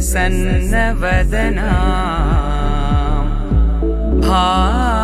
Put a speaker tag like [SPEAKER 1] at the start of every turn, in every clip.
[SPEAKER 1] प्रसन्नवदना भा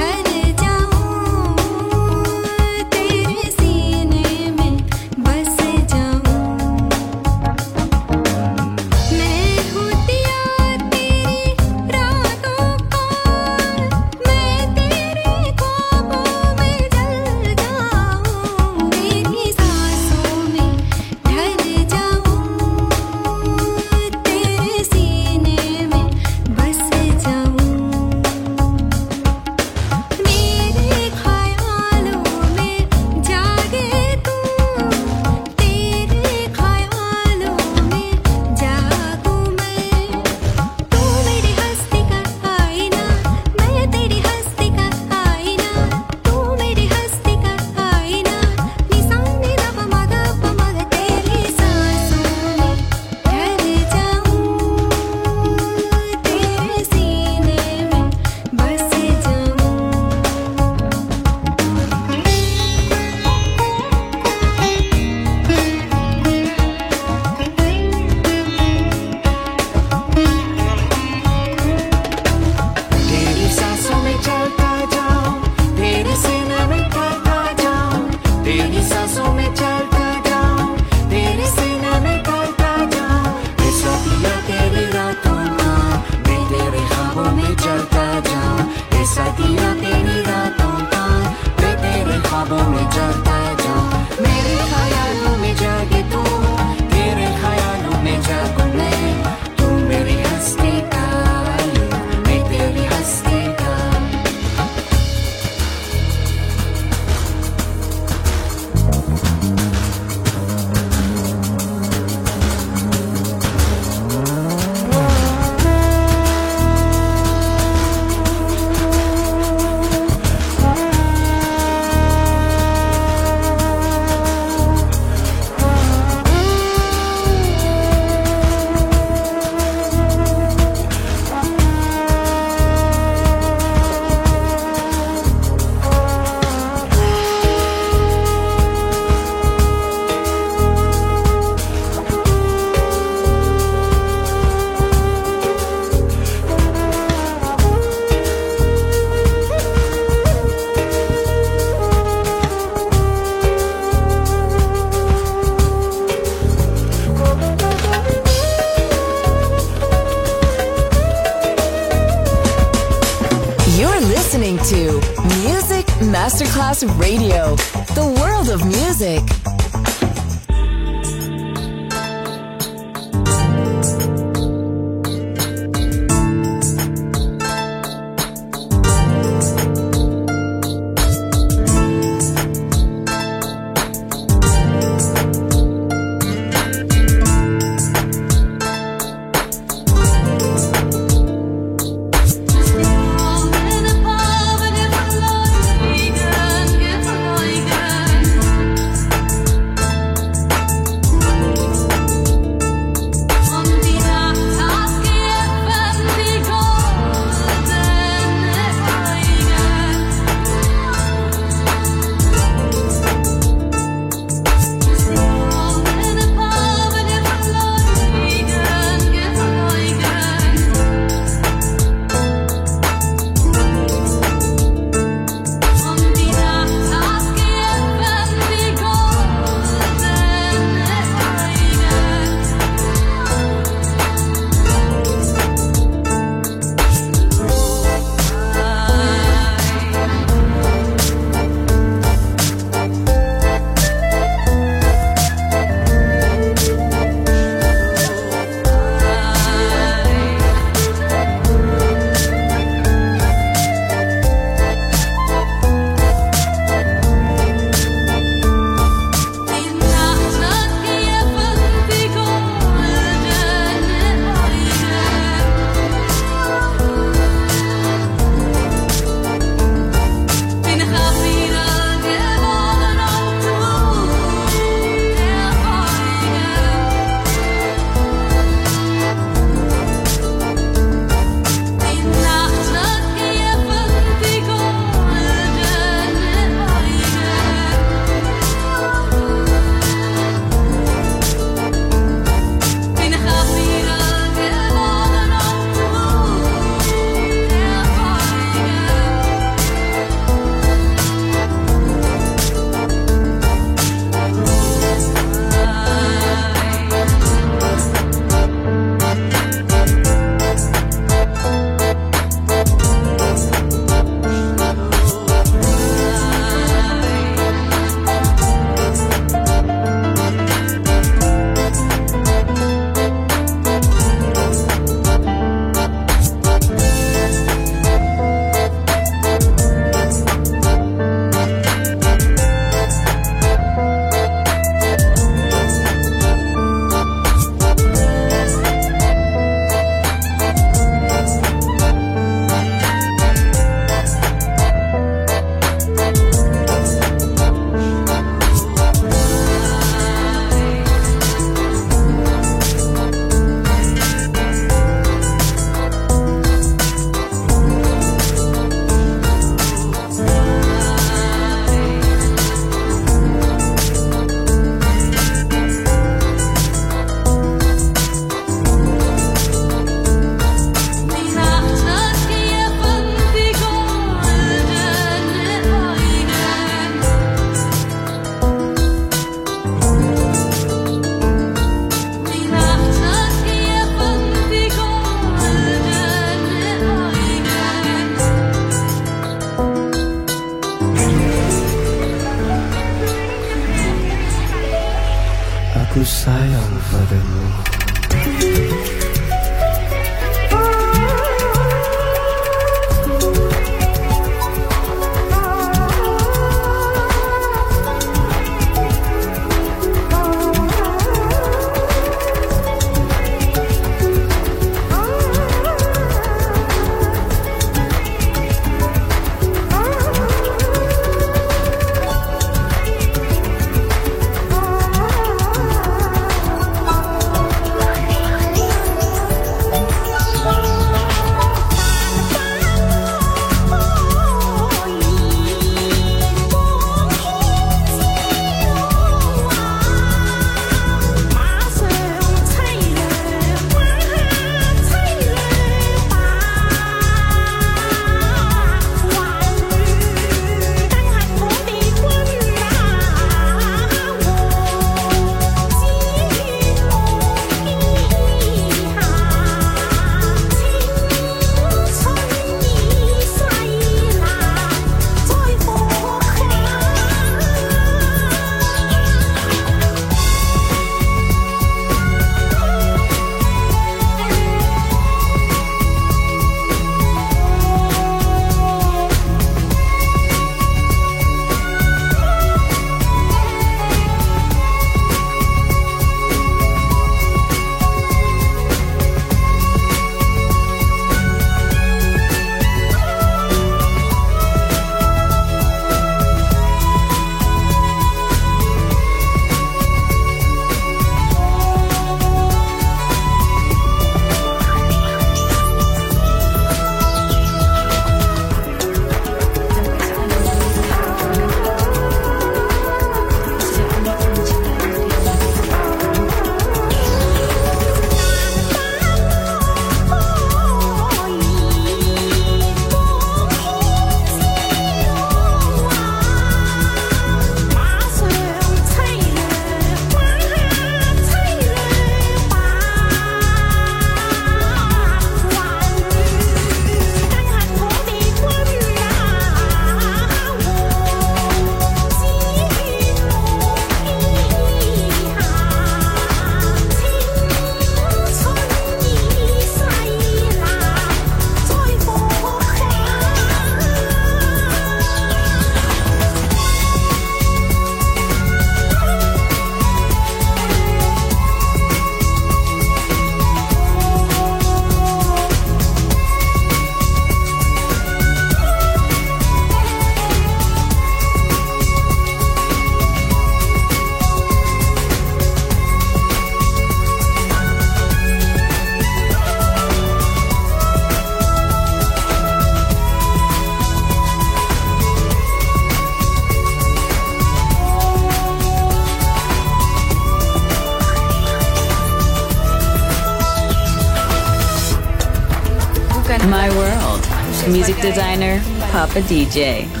[SPEAKER 2] designer, Papa DJ.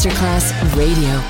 [SPEAKER 3] Masterclass Radio.